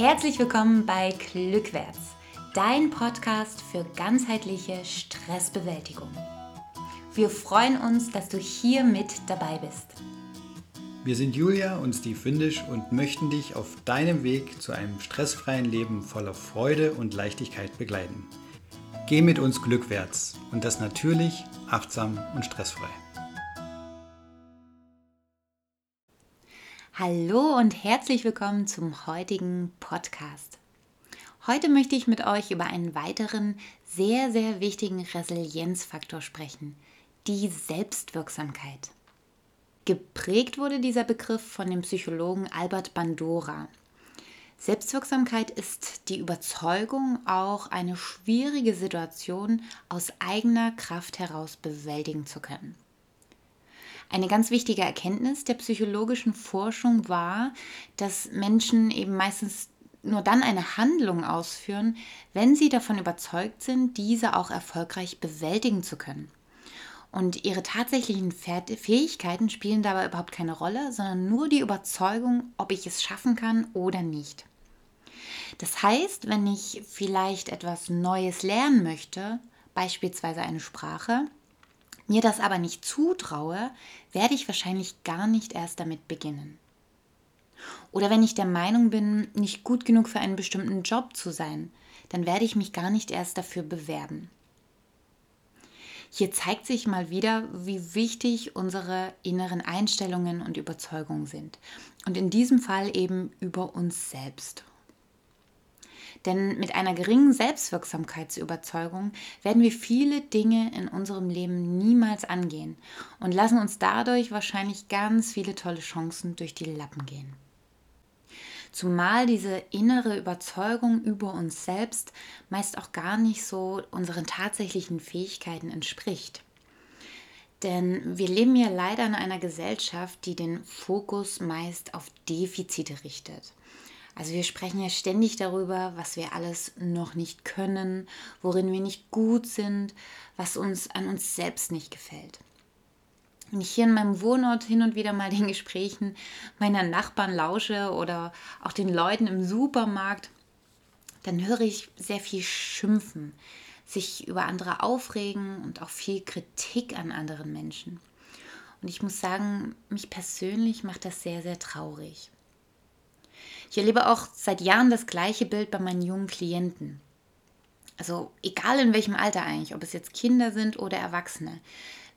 Herzlich willkommen bei Glückwärts, dein Podcast für ganzheitliche Stressbewältigung. Wir freuen uns, dass du hier mit dabei bist. Wir sind Julia und Steve Windisch und möchten dich auf deinem Weg zu einem stressfreien Leben voller Freude und Leichtigkeit begleiten. Geh mit uns glückwärts und das natürlich, achtsam und stressfrei. Hallo und herzlich willkommen zum heutigen Podcast. Heute möchte ich mit euch über einen weiteren sehr, sehr wichtigen Resilienzfaktor sprechen, die Selbstwirksamkeit. Geprägt wurde dieser Begriff von dem Psychologen Albert Bandura. Selbstwirksamkeit ist die Überzeugung, auch eine schwierige Situation aus eigener Kraft heraus bewältigen zu können. Eine ganz wichtige Erkenntnis der psychologischen Forschung war, dass Menschen eben meistens nur dann eine Handlung ausführen, wenn sie davon überzeugt sind, diese auch erfolgreich bewältigen zu können. Und ihre tatsächlichen Fähigkeiten spielen dabei überhaupt keine Rolle, sondern nur die Überzeugung, ob ich es schaffen kann oder nicht. Das heißt, wenn ich vielleicht etwas Neues lernen möchte, beispielsweise eine Sprache, mir das aber nicht zutraue, werde ich wahrscheinlich gar nicht erst damit beginnen. Oder wenn ich der Meinung bin, nicht gut genug für einen bestimmten Job zu sein, dann werde ich mich gar nicht erst dafür bewerben. Hier zeigt sich mal wieder, wie wichtig unsere inneren Einstellungen und Überzeugungen sind. Und in diesem Fall eben über uns selbst. Denn mit einer geringen Selbstwirksamkeitsüberzeugung werden wir viele Dinge in unserem Leben niemals angehen und lassen uns dadurch wahrscheinlich ganz viele tolle Chancen durch die Lappen gehen. Zumal diese innere Überzeugung über uns selbst meist auch gar nicht so unseren tatsächlichen Fähigkeiten entspricht. Denn wir leben ja leider in einer Gesellschaft, die den Fokus meist auf Defizite richtet. Also wir sprechen ja ständig darüber, was wir alles noch nicht können, worin wir nicht gut sind, was uns an uns selbst nicht gefällt. Wenn ich hier in meinem Wohnort hin und wieder mal den Gesprächen meiner Nachbarn lausche oder auch den Leuten im Supermarkt, dann höre ich sehr viel Schimpfen, sich über andere aufregen und auch viel Kritik an anderen Menschen. Und ich muss sagen, mich persönlich macht das sehr, sehr traurig. Ich erlebe auch seit Jahren das gleiche Bild bei meinen jungen Klienten. Also egal in welchem Alter eigentlich, ob es jetzt Kinder sind oder Erwachsene.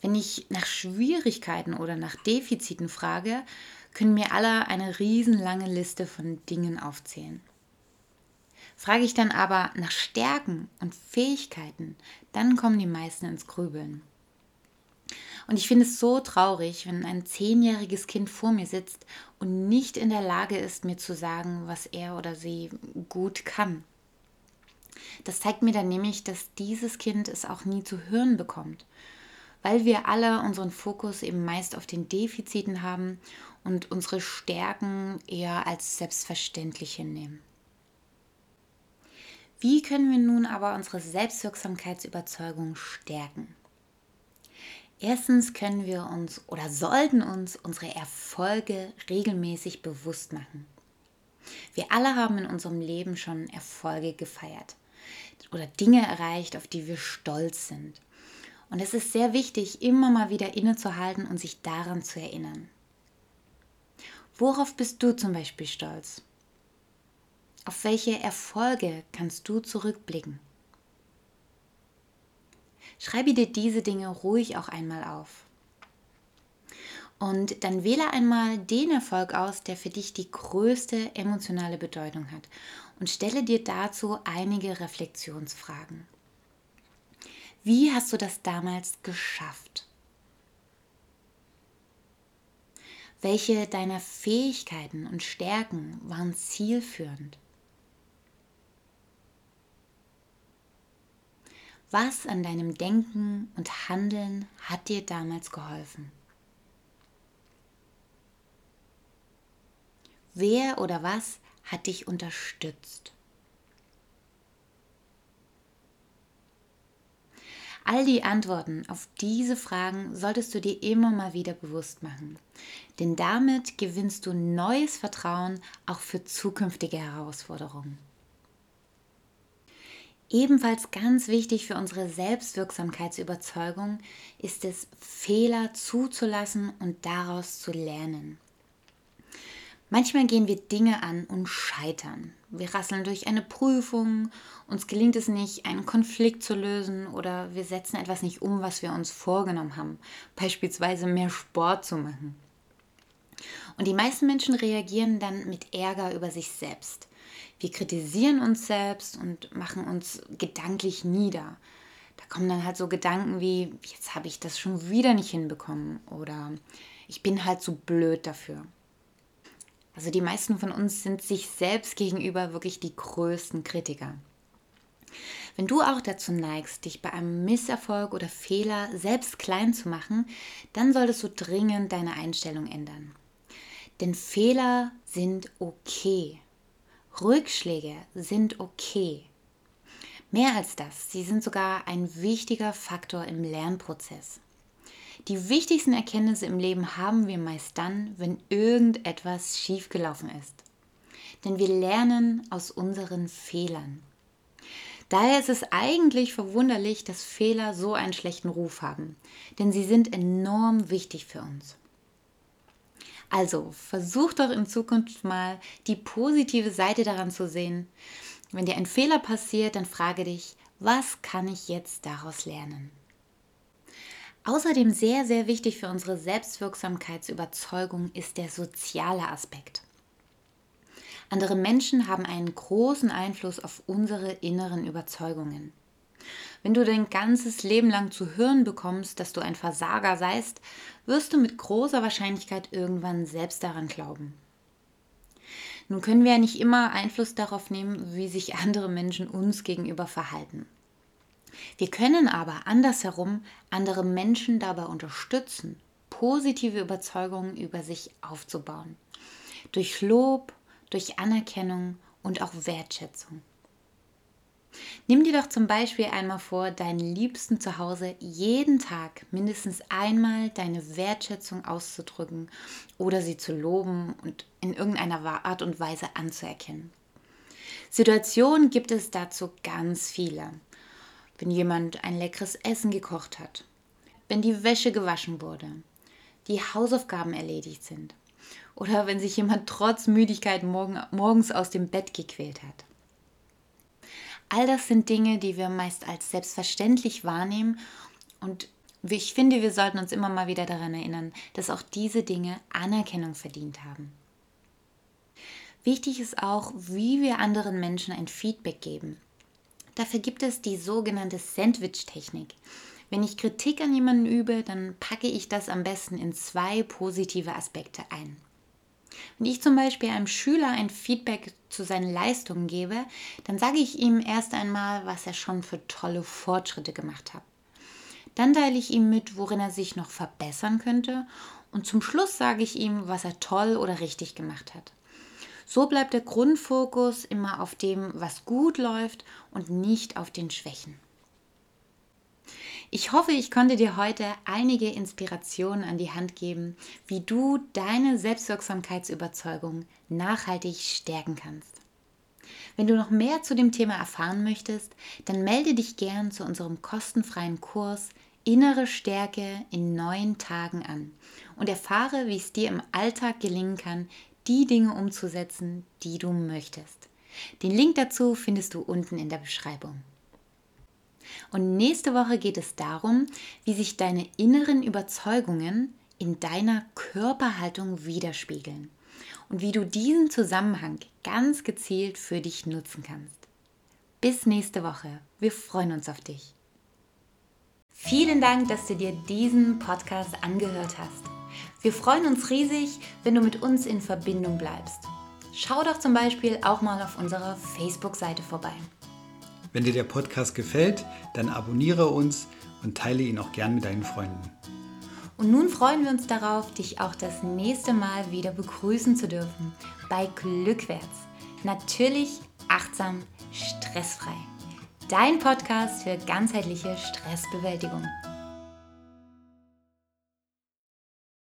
Wenn ich nach Schwierigkeiten oder nach Defiziten frage, können mir alle eine riesenlange Liste von Dingen aufzählen. Frage ich dann aber nach Stärken und Fähigkeiten, dann kommen die meisten ins Grübeln. Und ich finde es so traurig, wenn ein zehnjähriges Kind vor mir sitzt und nicht in der Lage ist, mir zu sagen, was er oder sie gut kann. Das zeigt mir dann nämlich, dass dieses Kind es auch nie zu hören bekommt, weil wir alle unseren Fokus eben meist auf den Defiziten haben und unsere Stärken eher als selbstverständlich hinnehmen. Wie können wir nun aber unsere Selbstwirksamkeitsüberzeugung stärken? Erstens können wir uns oder sollten uns unsere Erfolge regelmäßig bewusst machen. Wir alle haben in unserem Leben schon Erfolge gefeiert oder Dinge erreicht, auf die wir stolz sind. Und es ist sehr wichtig, immer mal wieder innezuhalten und sich daran zu erinnern. Worauf bist du zum Beispiel stolz? Auf welche Erfolge kannst du zurückblicken? Schreibe dir diese Dinge ruhig auch einmal auf. Und dann wähle einmal den Erfolg aus, der für dich die größte emotionale Bedeutung hat und stelle dir dazu einige Reflexionsfragen. Wie hast du das damals geschafft? Welche deiner Fähigkeiten und Stärken waren zielführend? Was an deinem Denken und Handeln hat dir damals geholfen? Wer oder was hat dich unterstützt? All die Antworten auf diese Fragen solltest du dir immer mal wieder bewusst machen. Denn damit gewinnst du neues Vertrauen auch für zukünftige Herausforderungen. Ebenfalls ganz wichtig für unsere Selbstwirksamkeitsüberzeugung ist es, Fehler zuzulassen und daraus zu lernen. Manchmal gehen wir Dinge an und scheitern. Wir rasseln durch eine Prüfung, uns gelingt es nicht, einen Konflikt zu lösen oder wir setzen etwas nicht um, was wir uns vorgenommen haben, beispielsweise mehr Sport zu machen. Und die meisten Menschen reagieren dann mit Ärger über sich selbst. Wir kritisieren uns selbst und machen uns gedanklich nieder. Da kommen dann halt so Gedanken wie, jetzt habe ich das schon wieder nicht hinbekommen oder ich bin halt zu blöd dafür. Also die meisten von uns sind sich selbst gegenüber wirklich die größten Kritiker. Wenn du auch dazu neigst, dich bei einem Misserfolg oder Fehler selbst klein zu machen, dann solltest du dringend deine Einstellung ändern. Denn Fehler sind okay. Rückschläge sind okay. Mehr als das, sie sind sogar ein wichtiger Faktor im Lernprozess. Die wichtigsten Erkenntnisse im Leben haben wir meist dann, wenn irgendetwas schiefgelaufen ist. Denn wir lernen aus unseren Fehlern. Daher ist es eigentlich verwunderlich, dass Fehler so einen schlechten Ruf haben, denn sie sind enorm wichtig für uns. Also versuch doch in Zukunft mal die positive Seite daran zu sehen. Wenn dir ein Fehler passiert, dann frage dich, was kann ich jetzt daraus lernen? Außerdem sehr, sehr wichtig für unsere Selbstwirksamkeitsüberzeugung ist der soziale Aspekt. Andere Menschen haben einen großen Einfluss auf unsere inneren Überzeugungen. Wenn du dein ganzes Leben lang zu hören bekommst, dass du ein Versager seist, wirst du mit großer Wahrscheinlichkeit irgendwann selbst daran glauben. Nun können wir ja nicht immer Einfluss darauf nehmen, wie sich andere Menschen uns gegenüber verhalten. Wir können aber andersherum andere Menschen dabei unterstützen, positive Überzeugungen über sich aufzubauen. Durch Lob, durch Anerkennung und auch Wertschätzung. Nimm dir doch zum Beispiel einmal vor, deinen Liebsten zu Hause jeden Tag mindestens einmal deine Wertschätzung auszudrücken oder sie zu loben und in irgendeiner Art und Weise anzuerkennen. Situationen gibt es dazu ganz viele. Wenn jemand ein leckeres Essen gekocht hat, wenn die Wäsche gewaschen wurde, die Hausaufgaben erledigt sind oder wenn sich jemand trotz Müdigkeit morgen, morgens aus dem Bett gequält hat. All das sind Dinge, die wir meist als selbstverständlich wahrnehmen und ich finde, wir sollten uns immer mal wieder daran erinnern, dass auch diese Dinge Anerkennung verdient haben. Wichtig ist auch, wie wir anderen Menschen ein Feedback geben. Dafür gibt es die sogenannte Sandwich-Technik. Wenn ich Kritik an jemanden übe, dann packe ich das am besten in zwei positive Aspekte ein. Wenn ich zum Beispiel einem Schüler ein Feedback zu seinen Leistungen gebe, dann sage ich ihm erst einmal, was er schon für tolle Fortschritte gemacht hat. Dann teile ich ihm mit, worin er sich noch verbessern könnte und zum Schluss sage ich ihm, was er toll oder richtig gemacht hat. So bleibt der Grundfokus immer auf dem, was gut läuft und nicht auf den Schwächen. Ich hoffe, ich konnte dir heute einige Inspirationen an die Hand geben, wie du deine Selbstwirksamkeitsüberzeugung nachhaltig stärken kannst. Wenn du noch mehr zu dem Thema erfahren möchtest, dann melde dich gern zu unserem kostenfreien Kurs Innere Stärke in neun Tagen an und erfahre, wie es dir im Alltag gelingen kann, die Dinge umzusetzen, die du möchtest. Den Link dazu findest du unten in der Beschreibung. Und nächste Woche geht es darum, wie sich deine inneren Überzeugungen in deiner Körperhaltung widerspiegeln und wie du diesen Zusammenhang ganz gezielt für dich nutzen kannst. Bis nächste Woche. Wir freuen uns auf dich. Vielen Dank, dass du dir diesen Podcast angehört hast. Wir freuen uns riesig, wenn du mit uns in Verbindung bleibst. Schau doch zum Beispiel auch mal auf unserer Facebook-Seite vorbei. Wenn dir der Podcast gefällt, dann abonniere uns und teile ihn auch gern mit deinen Freunden. Und nun freuen wir uns darauf, dich auch das nächste Mal wieder begrüßen zu dürfen bei Glückwärts. Natürlich achtsam, stressfrei. dein Podcast für ganzheitliche Stressbewältigung.